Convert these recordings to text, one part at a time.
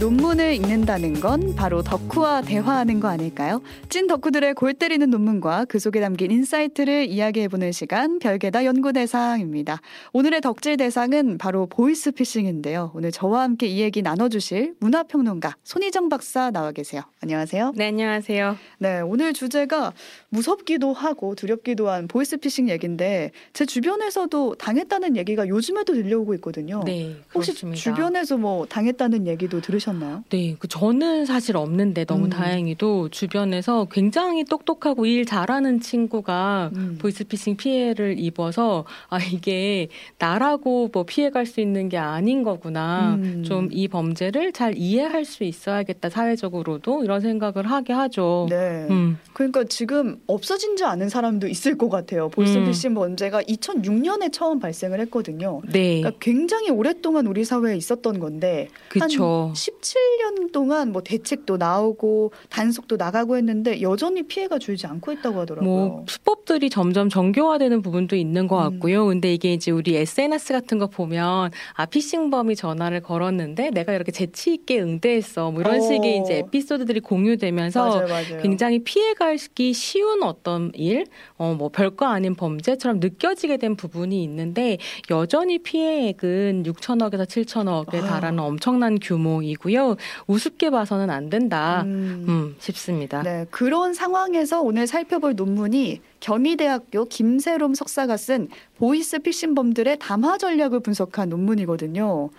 논문을 읽는다는 건 바로 덕후와 대화하는 거 아닐까요? 찐 덕후들의 골 때리는 논문과 그 속에 담긴 insight를 이야기해보는 시간 별게 다 연구 대상입니다. 오늘의 덕질 대상은 바로 보이스피싱인데요. 오늘 저와 함께 이 얘기 나눠주실 문화평론가 손희정 박사 나와 계세요. 안녕하세요. 네, 안녕하세요. 네, 오늘 주제가 무섭기도 하고 두렵기도 한 보이스피싱 얘기인데 제 주변에서도 당했다는 얘기가 요즘에도 들려오고 있거든요. 네, 혹시 그렇습니다. 주변에서 뭐 당했다는 얘기도 들으셨나요? 네, 그 저는 사실 없는데 너무 음. 다행히도 주변에서 굉장히 똑똑하고 일 잘하는 친구가 음. 보이스피싱 피해를 입어서 아 이게 나라고 뭐 피해갈 수 있는 게 아닌 거구나. 음. 좀이 범죄를 잘 이해할 수 있어야겠다 사회적으로도 이런 생각을 하게 하죠. 네. 음. 그러니까 지금 없어진지 않은 사람도 있을 것 같아요. 보이스피싱 범죄가 2006년에 처음 발생을 했거든요. 네, 그러니까 굉장히 오랫동안 우리 사회에 있었던 건데 그렇죠. 17년 동안 뭐 대책도 나오고 단속도 나가고 했는데 여전히 피해가 줄지 않고 있다고 하더라고요. 뭐 수법들이 점점 정교화되는 부분도 있는 것 음. 같고요. 근데 이게 이제 우리 SNS 같은 거 보면 아 피싱범이 전화를 걸었는데 내가 이렇게 재치 있게 응대했어. 뭐 이런 어. 식의 이제 에피소드들이 공유되면서 맞아요, 맞아요. 굉장히 피해가기 쉬운 어떤 일, 어, 뭐 별거 아닌 범죄처럼 느껴지게 된 부분이 있는데 여전히 피해액은 6천억에서 7천억에 아. 달하는 엄청난 규모이고요. 우습게 봐서는 안 된다. 음. 음, 싶습니다. 네, 그런 상황에서 오늘 살펴볼 논문이 경희대학교 김세롬 석사가 쓴 보이스 피싱범들의 담화 전략을 분석한 논문이거든요.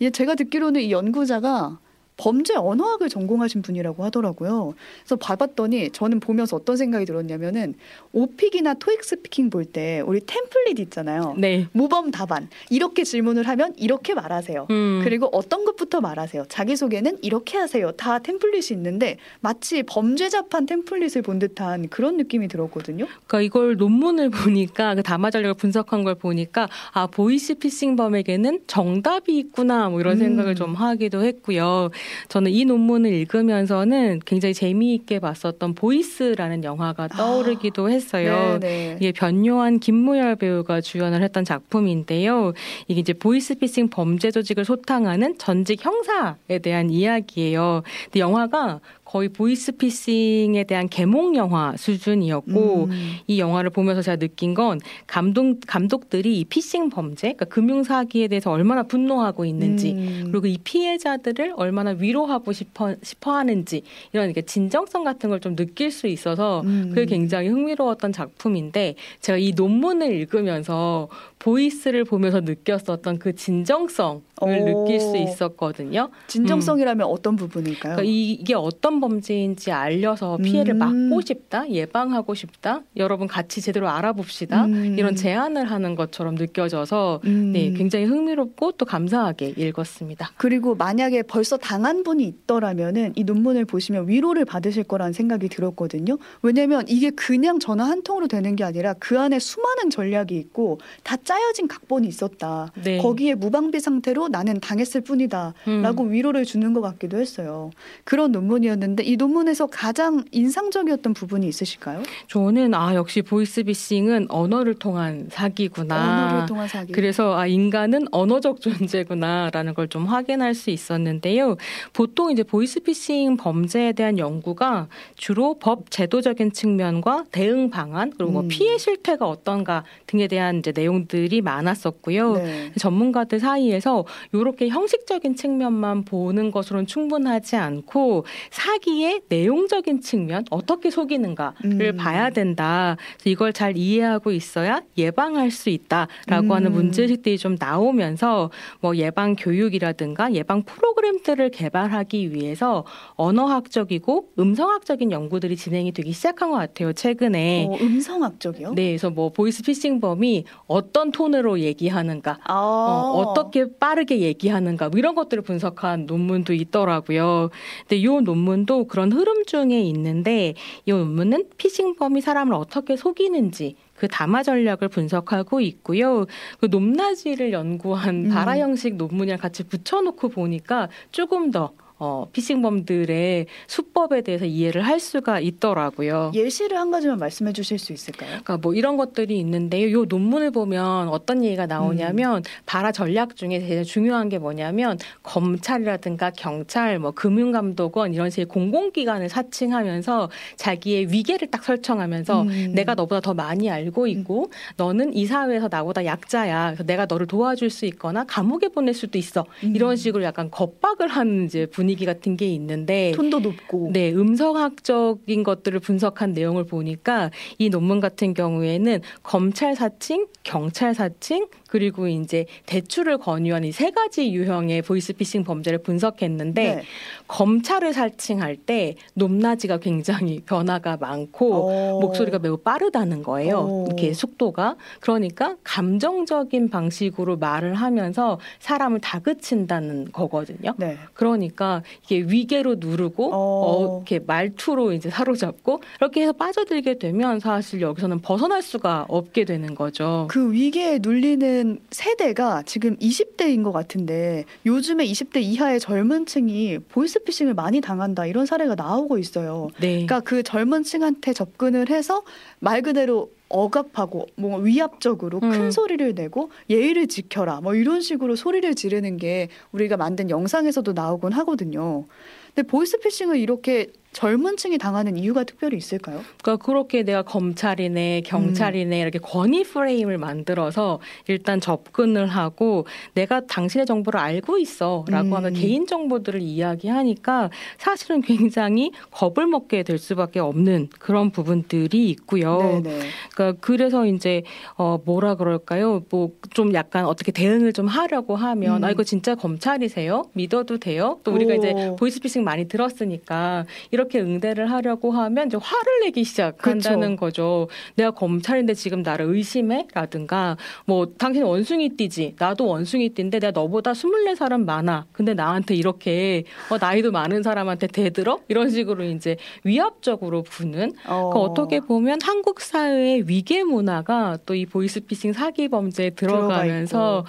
예, 제가 듣기로는 이 연구자가 범죄 언어학을 전공하신 분이라고 하더라고요. 그래서 봐봤더니 저는 보면서 어떤 생각이 들었냐면은 OPIc이나 TOEIC Speaking 볼 때 우리 template 있잖아요. 네. 모범 답안 이렇게 질문을 하면 이렇게 말하세요. 음. 그리고 어떤 것부터 말하세요. 자기 소개는 이렇게 하세요. 다 template이 있는데 마치 범죄자판 template을 본 듯한 그런 느낌이 들었거든요. 그러니까 이걸 논문을 보니까 그 담화 전략을 분석한 걸 보니까 아 보이스 피싱범에게는 정답이 있구나 뭐 이런 음. 생각을 좀 하기도 했고요. 저는 이 논문을 읽으면서는 굉장히 재미있게 봤었던 보이스라는 영화가 떠오르기도 했어요. 네. 이게 변요한 김무열 배우가 주연을 했던 작품인데요. 이게 이제 보이스피싱 범죄 조직을 소탕하는 전직 형사에 대한 이야기예요. 근데 영화가 거의 보이스피싱에 대한 개몽 영화 수준이었고 음. 이 영화를 보면서 제가 느낀 건 감독 감독들이 이 피싱 범죄, 그러니까 금융 사기에 대해서 얼마나 분노하고 있는지 음. 그리고 이 피해자들을 얼마나 위로하고 싶어 싶어 하는지 이런 이렇게 진정성 같은 걸 좀 느낄 수 있어서 음. 그게 굉장히 흥미로웠던 작품인데 제가 이 논문을 읽으면서 보이스를 보면서 느꼈었던 그 진정성을 오. 느낄 수 있었거든요. 진정성이라면 어떤 부분일까요? 그러니까 이- 이게 어떤 범죄인지 알려서 피해를 음. 막고 싶다, 예방하고 싶다, 여러분 같이 제대로 알아봅시다 음. 이런 제안을 하는 것처럼 느껴져서 음. 네 굉장히 흥미롭고 또 감사하게 읽었습니다. 그리고 만약에 벌써 당한 분이 있더라면은 이 논문을 보시면 위로를 받으실 거라는 생각이 들었거든요. 왜냐면 이게 그냥 전화 한 통으로 되는 게 아니라 그 안에 수많은 전략이 있고 다 짜여진 각본이 있었다. 네. 거기에 무방비 상태로 나는 당했을 뿐이다. 음. 라고 위로를 주는 것 같기도 했어요. 그런 논문이었는데 이 논문에서 가장 인상적이었던 부분이 있으실까요? 저는 아 역시 보이스피싱은 언어를 통한 사기구나. 언어를 통한 사기. 그래서 아 인간은 언어적 존재구나라는 걸 좀 확인할 수 있었는데요. 보통 이제 보이스피싱 범죄에 대한 연구가 주로 법 제도적인 측면과 대응 방안 그리고 뭐 음. 피해 실태가 어떤가 등에 대한 이제 내용들이 많았었고요. 네. 전문가들 사이에서 이렇게 형식적인 측면만 보는 것으로는 충분하지 않고 사기 의 내용적인 측면 어떻게 속이는가를 음. 봐야 된다. 그래서 이걸 잘 이해하고 있어야 예방할 수 있다라고 음. 하는 문제식들이 좀 나오면서 뭐 예방 교육이라든가 예방 프로그램들을 개발하기 위해서 언어학적이고 음성학적인 연구들이 진행이 되기 시작한 것 같아요. 최근에. 어, 음성학적이요? 네, 그래서 뭐 보이스 피싱범이 어떤 톤으로 얘기하는가, 아. 어, 어떻게 빠르게 얘기하는가 뭐 이런 것들을 분석한 논문도 있더라고요. 근데 이 논문도 그런 흐름 중에 있는데 이 논문은 피싱범이 사람을 어떻게 속이는지 그 담화 전략을 분석하고 있고요. 그 높낮이를 연구한 음. 발화 형식 논문이랑 같이 붙여놓고 보니까 조금 더 어, 피싱범들의 수법에 대해서 이해를 할 수가 있더라고요. 예시를 한 가지만 말씀해 주실 수 있을까요? 그러니까 뭐 이런 것들이 있는데요. 요 논문을 보면 어떤 얘기가 나오냐면 음. 바라 전략 중에 제일 중요한 게 뭐냐면 검찰이라든가 경찰, 뭐 금융감독원 이런 식의 공공기관을 사칭하면서 자기의 위계를 딱 설정하면서 음. 내가 너보다 더 많이 알고 있고 음. 너는 이 사회에서 나보다 약자야. 그래서 내가 너를 도와줄 수 있거나 감옥에 보낼 수도 있어. 음. 이런 식으로 약간 겁박을 하는 이제 분위 기 같은 게 있는데 톤도 높고. 네 음성학적인 것들을 분석한 내용을 보니까 이 논문 같은 경우에는 검찰 사칭, 경찰 사칭 그리고 이제 대출을 권유한 이 세 가지 유형의 보이스피싱 범죄를 분석했는데 네. 검찰을 사칭할 때 높낮이가 굉장히 변화가 많고 오. 목소리가 매우 빠르다는 거예요. 오. 이렇게 속도가 그러니까 감정적인 방식으로 말을 하면서 사람을 다그친다는 거거든요. 네. 그러니까 이게 위계로 누르고 어, 이렇게 말투로 이제 사로잡고 이렇게 해서 빠져들게 되면 사실 여기서는 벗어날 수가 없게 되는 거죠. 그 위계에 눌리는 세대가 지금 20대인 것 같은데 요즘에 20대 이하의 젊은 층이 보이스 보이스피싱을 많이 당한다 이런 사례가 나오고 있어요. 네. 그러니까 그 젊은 층한테 접근을 해서 말 그대로 억압하고 뭐 위압적으로 음. 큰 소리를 내고 예의를 지켜라 뭐 이런 식으로 소리를 지르는 게 우리가 만든 영상에서도 나오곤 하거든요. 근데 보이스피싱을 이렇게 젊은 층이 당하는 이유가 특별히 있을까요? 그러니까 그렇게 내가 검찰이네, 경찰이네 음. 이렇게 권위 프레임을 만들어서 일단 접근을 하고 내가 당신의 정보를 알고 있어라고 음. 하는 개인 정보들을 이야기하니까 사실은 굉장히 겁을 먹게 될 수밖에 없는 그런 부분들이 있고요. 네네. 그러니까 그래서 이제 어 뭐라 그럴까요? 뭐 좀 약간 어떻게 대응을 좀 하려고 하면 음. 아 이거 진짜 검찰이세요? 믿어도 돼요? 또 우리가 오. 이제 보이스피싱 많이 들었으니까 이런 이렇게 응대를 하려고 하면 이제 화를 내기 시작한다는 그쵸. 거죠. 내가 검찰인데 지금 나를 의심해?라든가 뭐 당신 원숭이 띠지. 나도 원숭이 띠인데 내가 너보다 24사람 많아. 근데 나한테 이렇게 어, 나이도 많은 사람한테 대들어? 이런 식으로 이제 위압적으로 부는 어. 그 어떻게 보면 한국 사회의 위계 문화가 또 이 보이스피싱 사기 범죄에 들어가면서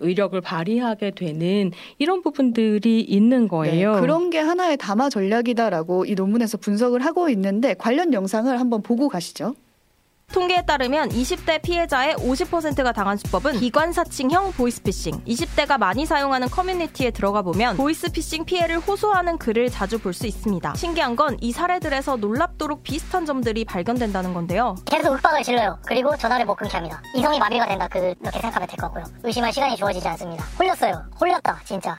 의력을 발휘하게 되는 이런 부분들이 있는 거예요. 네, 그런 게 하나의 담화 전략이다라고 이 논문에서 분석을 하고 있는데 관련 영상을 한번 보고 가시죠. 통계에 따르면 20대 피해자의 50%가 당한 수법은 기관사칭형 보이스피싱. 20대가 많이 사용하는 커뮤니티에 들어가 보면 보이스피싱 피해를 호소하는 글을 자주 볼 수 있습니다. 신기한 건 이 사례들에서 놀랍도록 비슷한 점들이 발견된다는 건데요. 계속 윽박을 질러요. 그리고 전화를 못 끊게 합니다. 이성이 마비가 된다. 그렇게 생각하면 될 것 같고요. 의심할 시간이 주어지지 않습니다. 홀렸어요. 홀렸다. 진짜.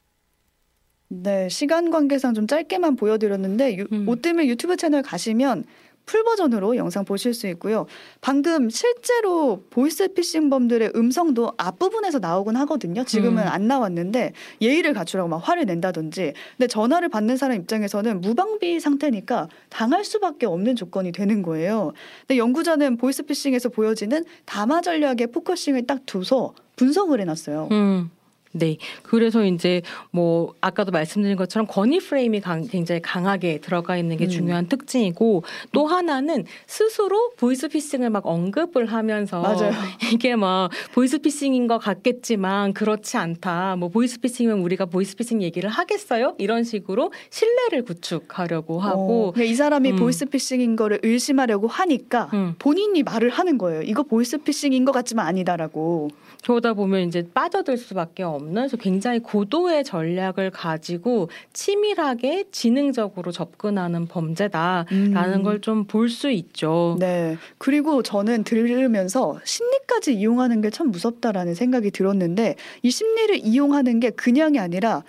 네, 시간 관계상 좀 짧게만 보여드렸는데 유, 음. 오뜨밀 유튜브 채널 가시면 full 버전으로 영상 보실 수 있고요. 방금 실제로 보이스 피싱범들의 음성도 앞부분에서 나오곤 하거든요. 지금은 음. 안 나왔는데 예의를 갖추라고 막 화를 낸다든지. 근데 전화를 받는 사람 입장에서는 무방비 상태니까 당할 수밖에 없는 조건이 되는 거예요. 근데 연구자는 보이스 피싱에서 보여지는 담화 전략에 focusing을 딱 둬서 분석을 해놨어요. 음. 네. 그래서 이제 뭐 아까도 말씀드린 것처럼 권위 프레임이 강, 굉장히 강하게 들어가 있는 게 음. 중요한 특징이고 또 하나는 스스로 보이스 피싱을 막 언급을 하면서 맞아요. 이게 막 보이스 피싱인 것 같겠지만 그렇지 않다. 뭐 보이스 피싱이면 우리가 보이스 피싱 얘기를 하겠어요? 이런 식으로 신뢰를 구축하려고 하고 어, 이 사람이 음. 보이스 피싱인 거를 의심하려고 하니까 음. 본인이 말을 하는 거예요. 이거 보이스 피싱인 것 같지만 아니다라고. 그러다 보면 이제 빠져들 수밖에 없는 그래서 굉장히 고도의 전략을 가지고 치밀하게 지능적으로 접근하는 범죄다라는 음. 걸좀 볼 수 있죠. 네. 그리고 저는 들으면서 심리까지 이용하는 게 참 무섭다라는 생각이 들었는데 이 심리를 이용하는 게 그냥이 아니라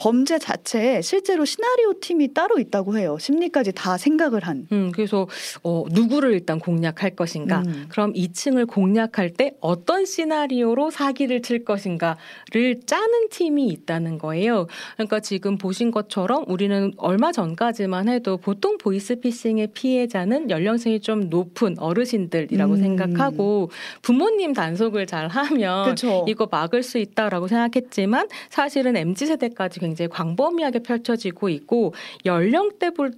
범죄 자체에 실제로 시나리오 팀이 따로 있다고 해요. 심리까지 다 생각을 한. 음, 그래서 어, 누구를 일단 공략할 것인가? 음. 그럼 2층을 공략할 때 어떤 시나리오로 사기를 칠 것인가를 짜는 팀이 있다는 거예요. 그러니까 지금 보신 것처럼 우리는 얼마 전까지만 해도 보통 보이스피싱의 피해자는 연령층이 좀 높은 어르신들이라고 음. 생각하고 부모님 단속을 잘 하면 그쵸. 이거 막을 수 있다라고 생각했지만 사실은 MZ 세대까지 굉장히 광범위하게 펼쳐지고 있고 연령대별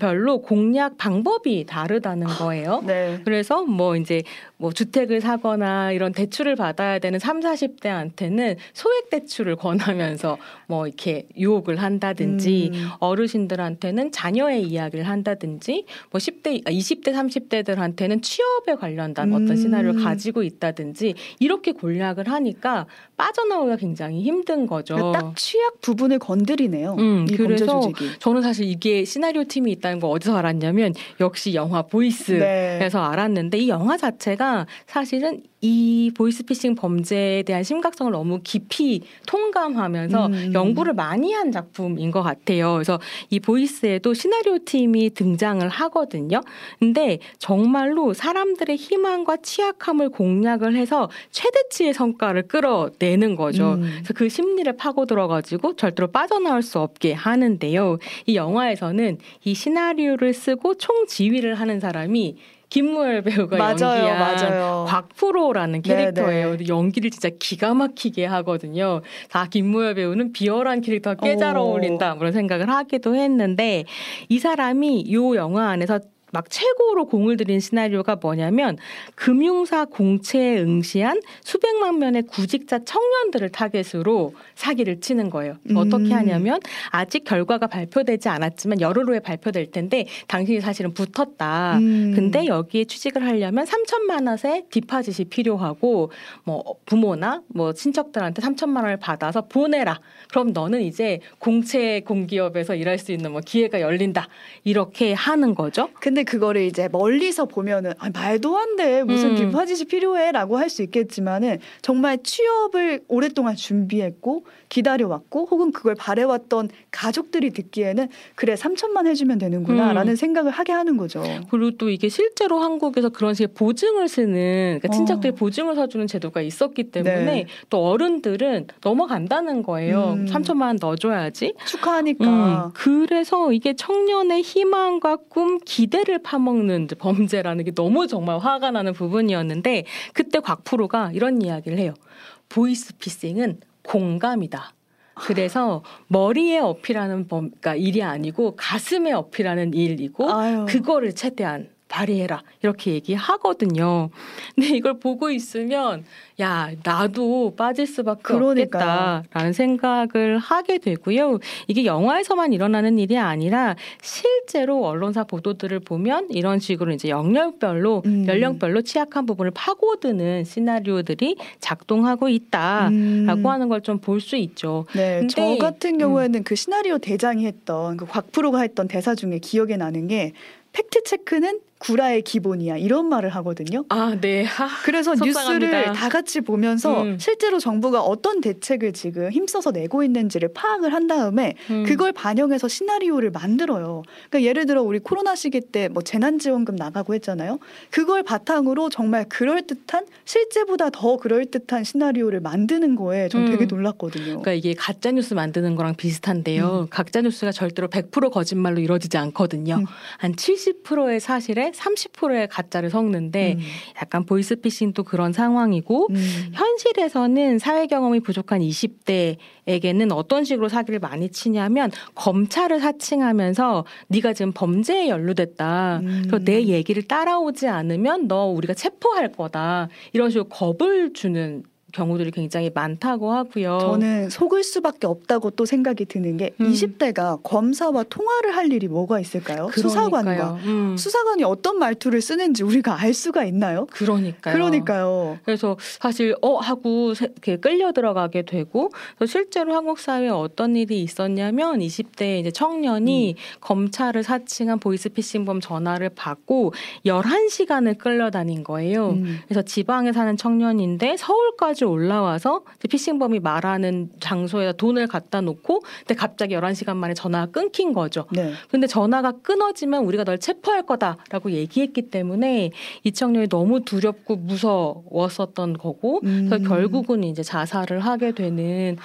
별로 공략 방법이 다르다는 거예요. 네. 그래서 뭐 이제 뭐 주택을 사거나 이런 대출을 받아야 되는 3, 40대한테는 소액 대출을 권하면서 뭐 이렇게 유혹을 한다든지 음. 어르신들한테는 자녀의 이야기를 한다든지 뭐 10대, 20대, 30대들한테는 취업에 관련된 음. 어떤 시나리오를 가지고 있다든지 이렇게 공략을 하니까 빠져나오기가 굉장히 힘든 거죠. 그러니까 딱 취약 부분을 건드리네요. 음, 이 그래서. 저는 사실 이게 시나리오 팀이 있다는 거 어디서 알았냐면 역시 영화 보이스에서 네. 알았는데 이 영화 자체가 사실은 이 보이스피싱 범죄에 대한 심각성을 너무 깊이 통감하면서 음. 연구를 많이 한 작품인 것 같아요. 그래서 이 보이스에도 시나리오 팀이 등장을 하거든요. 근데 정말로 사람들의 희망과 취약함을 공략을 해서 최대치의 성과를 끌어내는 거죠. 음. 그래서 그 심리를 파고 들어가지고 절대로 빠져나올 수 없게 하는데요. 이 영화에서는 이 시나리오를 쓰고 총 지휘를 하는 사람이 김무열 배우가 맞아요, 연기한 맞아요. 곽프로라는 네, 캐릭터예요. 네. 근데 연기를 진짜 기가 막히게 하거든요. 다 김무열 배우는 비열한 캐릭터가 꽤잘 오. 어울린다 그런 생각을 하기도 했는데 이 사람이 요 영화 안에서 막 최고로 공을 들인 시나리오가 뭐냐면 금융사 공채에 응시한 수백만 명의 구직자 청년들을 타겟으로 사기를 치는 거예요. 음. 어떻게 하냐면 아직 결과가 발표되지 않았지만 열흘 후에 발표될 텐데 당신이 사실은 붙었다. 음. 근데 여기에 취직을 하려면 3천만 원의 디파짓이 필요하고 뭐 부모나 뭐 친척들한테 3천만 원을 받아서 보내라. 그럼 너는 이제 공채 공기업에서 일할 수 있는 뭐 기회가 열린다. 이렇게 하는 거죠. 근데 그거를 이제 멀리서 보면은 아, 말도 안 돼. 무슨 음. 디파짓이 필요해라고 할 수 있겠지만은 정말 취업을 오랫동안 준비했고 기다려왔고 혹은 그걸 바래왔던 가족들이 듣기에는 그래 3천만 해주면 되는구나라는 음. 생각을 하게 하는 거죠. 그리고 또 이게 실제로 한국에서 그런 식의 보증을 쓰는 그러니까 어. 친척들이 보증을 서주는 제도가 있었기 때문에 네. 또 어른들은 넘어간다는 거예요. 음. 3천만 원 넣어줘야지. 축하하니까. 음, 그래서 이게 청년의 희망과 꿈, 기대를 파먹는 범죄라는 게 너무 정말 화가 나는 부분이었는데 그때 곽프로가 이런 이야기를 해요. 보이스 피싱은 공감이다. 그래서 머리에 어필하는 범, 그러니까 일이 아니고 가슴에 어필하는 일이고 아유. 그거를 최대한 발휘해라 이렇게 얘기하거든요. 근데 이걸 보고 있으면 야 나도 빠질 수밖에 그러니까요. 없겠다라는 생각을 하게 되고요. 이게 영화에서만 일어나는 일이 아니라 실제로 언론사 보도들을 보면 이런 식으로 이제 영역별로 음. 연령별로 취약한 부분을 파고드는 시나리오들이 작동하고 있다라고 음. 하는 걸 좀 볼 수 있죠. 네, 근데- 저 같은 음. 경우에는 그 시나리오 대장이 했던 그 곽프로가 했던 대사 중에 기억에 나는 게 팩트 체크는 구라의 기본이야 이런 말을 하거든요. 아 네. 하, 그래서 속상합니다. 뉴스를 다 같이 보면서 음. 실제로 정부가 어떤 대책을 지금 힘써서 내고 있는지를 파악을 한 다음에 음. 그걸 반영해서 시나리오를 만들어요. 그러니까 예를 들어 우리 코로나 시기 때 뭐 재난지원금 나가고 했잖아요. 그걸 바탕으로 정말 그럴 듯한 실제보다 더 그럴 듯한 시나리오를 만드는 거에 전 음. 되게 놀랐거든요. 그러니까 이게 가짜 뉴스 만드는 거랑 비슷한데요. 가짜 뉴스가 절대로 100% 거짓말로 이루어지지 않거든요. 음. 한 70%의 사실에 30%의 가짜를 섞는데 음. 약간 보이스피싱도 그런 상황이고 음. 현실에서는 사회 경험이 부족한 20대에게는 어떤 식으로 사기를 많이 치냐면 검찰을 사칭하면서 네가 지금 범죄에 연루됐다. 음. 그래서 내 얘기를 따라오지 않으면 너 우리가 체포할 거다. 이런 식으로 겁을 주는 경우들이 굉장히 많다고 하고요. 저는 속을 수밖에 없다고 또 생각이 드는 게 음. 20대가 검사와 통화를 할 일이 뭐가 있을까요? 수사관과 그러니까요. 음. 수사관이 어떤 말투를 쓰는지 우리가 알 수가 있나요? 그러니까요. 그러니까요. 그래서 사실 어 하고 세- 이렇게 끌려 들어가게 되고 실제로 한국 사회에 어떤 일이 있었냐면 20대 이제 청년이 검찰을 사칭한 보이스피싱범 전화를 받고 11시간을 끌려다닌 거예요. 음. 그래서 지방에 사는 청년인데 서울까지 올라와서 이제 피싱범이 말하는 장소에다 돈을 갖다 놓고 근데 갑자기 11시간 만에 전화가 끊긴 거죠. 네. 근데 전화가 끊어지면 우리가 널 체포할 거다라고 얘기했기 때문에 이 청년이 너무 두렵고 무서웠었던 거고 그래서 음. 결국은 이제 자살을 하게 되는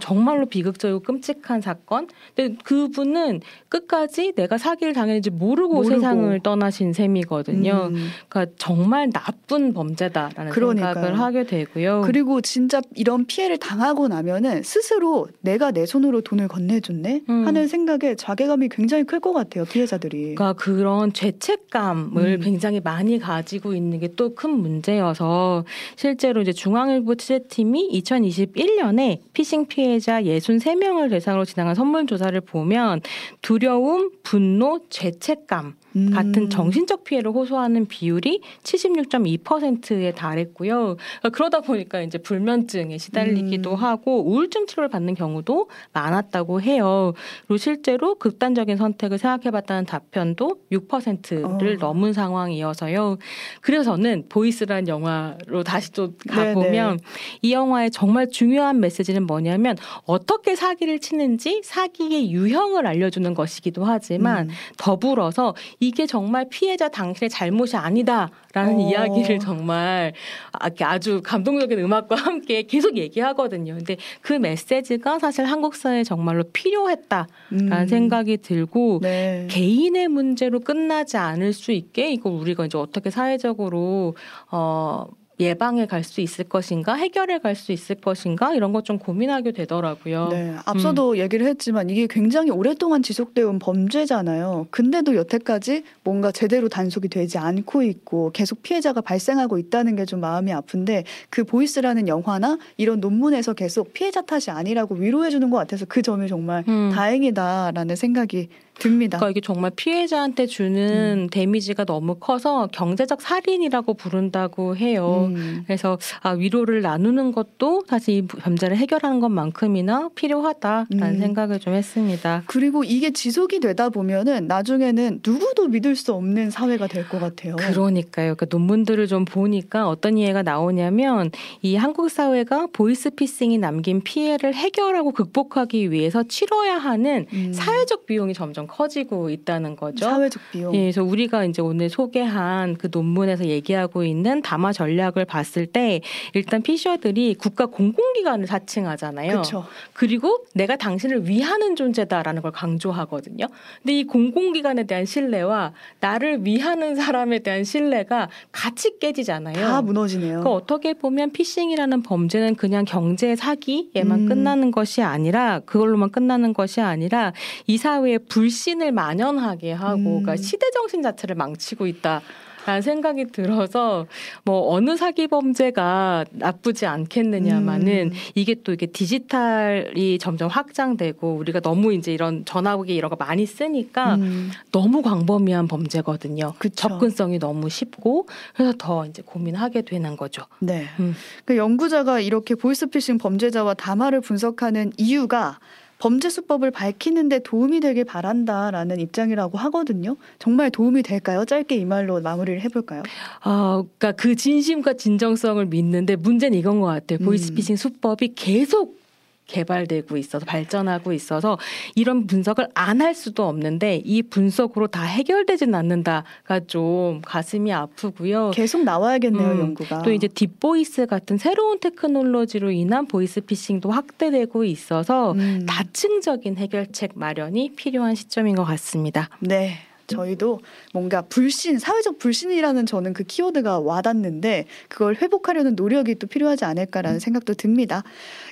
정말로 비극적이고 끔찍한 사건. 근데 그분은 끝까지 내가 사기를 당했는지 모르고, 모르고. 세상을 떠나신 셈이거든요. 음. 그러니까 정말 나쁜 범죄다라는 그러니까요. 생각을 하게 되고요. 그리고 그리고 진짜 이런 피해를 당하고 나면은 스스로 내가 내 손으로 돈을 건네줬네 음. 하는 생각에 자괴감이 굉장히 클 것 같아요 피해자들이. 그러니까 그런 죄책감을 음. 굉장히 많이 가지고 있는 게 또 큰 문제여서 실제로 이제 중앙일보 취재팀이 2021년에 피싱 피해자 63명을 대상으로 진행한 선물 조사를 보면 두려움, 분노, 죄책감 음. 같은 정신적 피해를 호소하는 비율이 76.2%에 달했고요. 그러다 보니까 이제 불면증에 시달리기도 음. 하고 우울증 치료를 받는 경우도 많았다고 해요. 그리고 실제로 극단적인 선택을 생각해봤다는 답변도 6%를 어. 넘은 상황이어서요. 그래서는 보이스라는 영화로 다시 또 네네. 가보면 이 영화의 정말 중요한 메시지는 뭐냐면 어떻게 사기를 치는지 사기의 유형을 알려주는 것이기도 하지만 음. 더불어서 이게 정말 피해자 당신의 잘못이 아니다라는 어. 이야기를 정말 아- 아주 감동적인 음악과 함께 계속 얘기하거든요. 근데 그 메시지가 사실 한국 사회에 정말로 필요했다라는 음. 생각이 들고 네. 개인의 문제로 끝나지 않을 수 있게 이걸 우리가 이제 어떻게 사회적으로 어 예방해 갈수 있을 것인가 해결해 갈 수 있을 것인가 이런 것 좀 고민하게 되더라고요. 네, 앞서도 얘기를 했지만 이게 굉장히 오랫동안 지속되어 온 범죄잖아요. 근데도 여태까지 뭔가 제대로 단속이 되지 않고 있고 계속 피해자가 발생하고 있다는 게 좀 마음이 아픈데 그 보이스라는 영화나 이런 논문에서 계속 피해자 탓이 아니라고 위로해 주는 것 같아서 그 점이 정말 음. 다행이다라는 생각이 듭니다. 그러니까 이게 정말 피해자한테 주는 음. 데미지가 너무 커서 경제적 살인이라고 부른다고 해요. 음. 그래서 아, 위로를 나누는 것도 사실 이 범죄를 해결하는 것만큼이나 필요하다라는 음. 생각을 좀 했습니다. 그리고 이게 지속이 되다 보면은 나중에는 누구도 믿을 수 없는 사회가 될 것 같아요. 그러니까요. 그러니까 논문들을 좀 보니까 어떤 이해가 나오냐면 이 한국 사회가 보이스피싱이 남긴 피해를 해결하고 극복하기 위해서 치러야 하는 음. 사회적 비용이 점점 커지고 있다는 거죠. 사회적 비용. 예, 그래서 우리가 이제 오늘 소개한 그 논문에서 얘기하고 있는 담화 전략을 봤을 때 일단 피셔들이 국가 공공기관을 사칭하잖아요. 그렇죠. 그리고 내가 당신을 위하는 존재다라는 걸 강조하거든요. 근데 이 공공기관에 대한 신뢰와 나를 위하는 사람에 대한 신뢰가 같이 깨지잖아요. 다 무너지네요. 그 어떻게 보면 피싱이라는 범죄는 그냥 경제 사기에만 음. 끝나는 것이 아니라 그걸로만 끝나는 것이 아니라 이 사회에 불신 을 만연하게 하고 음. 그러니까 시대 정신 자체를 망치고 있다. 라는 생각이 들어서 뭐 어느 사기 범죄가 나쁘지 않겠느냐마는 음. 이게 또 이게 디지털이 점점 확장되고 우리가 너무 이제 이런 전화기 이런 거 많이 쓰니까 음. 너무 광범위한 범죄거든요. 그쵸. 접근성이 너무 쉽고 그래서 더 이제 고민하게 되는 거죠. 네. 음. 그 연구자가 이렇게 보이스피싱 범죄자와 담화를 분석하는 이유가 범죄 수법을 밝히는데 도움이 되길 바란다라는 입장이라고 하거든요. 정말 도움이 될까요? 짧게 이 말로 마무리를 해볼까요? 아, 그러니까 그 진심과 진정성을 믿는데 문제는 이건 것 같아요. 음. 보이스피싱 수법이 계속 개발되고 있어서 발전하고 있어서 이런 분석을 안 할 수도 없는데 이 분석으로 다 해결되진 않는다가 좀 가슴이 아프고요. 계속 나와야겠네요, 음, 연구가. 또 이제 deep voice 같은 새로운 테크놀로지로 인한 보이스 피싱도 확대되고 있어서 음. 다층적인 해결책 마련이 필요한 시점인 것 같습니다. 네. 저희도 뭔가 불신, 사회적 불신이라는 저는 그 키워드가 와닿는데 그걸 회복하려는 노력이 또 필요하지 않을까라는 생각도 듭니다.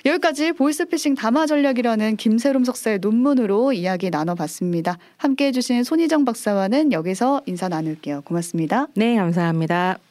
여기까지 보이스피싱 담화 전략이라는 김세롬 석사의 논문으로 이야기 나눠봤습니다. 함께 해주신 손희정 박사와는 여기서 인사 나눌게요. 고맙습니다. 네, 감사합니다.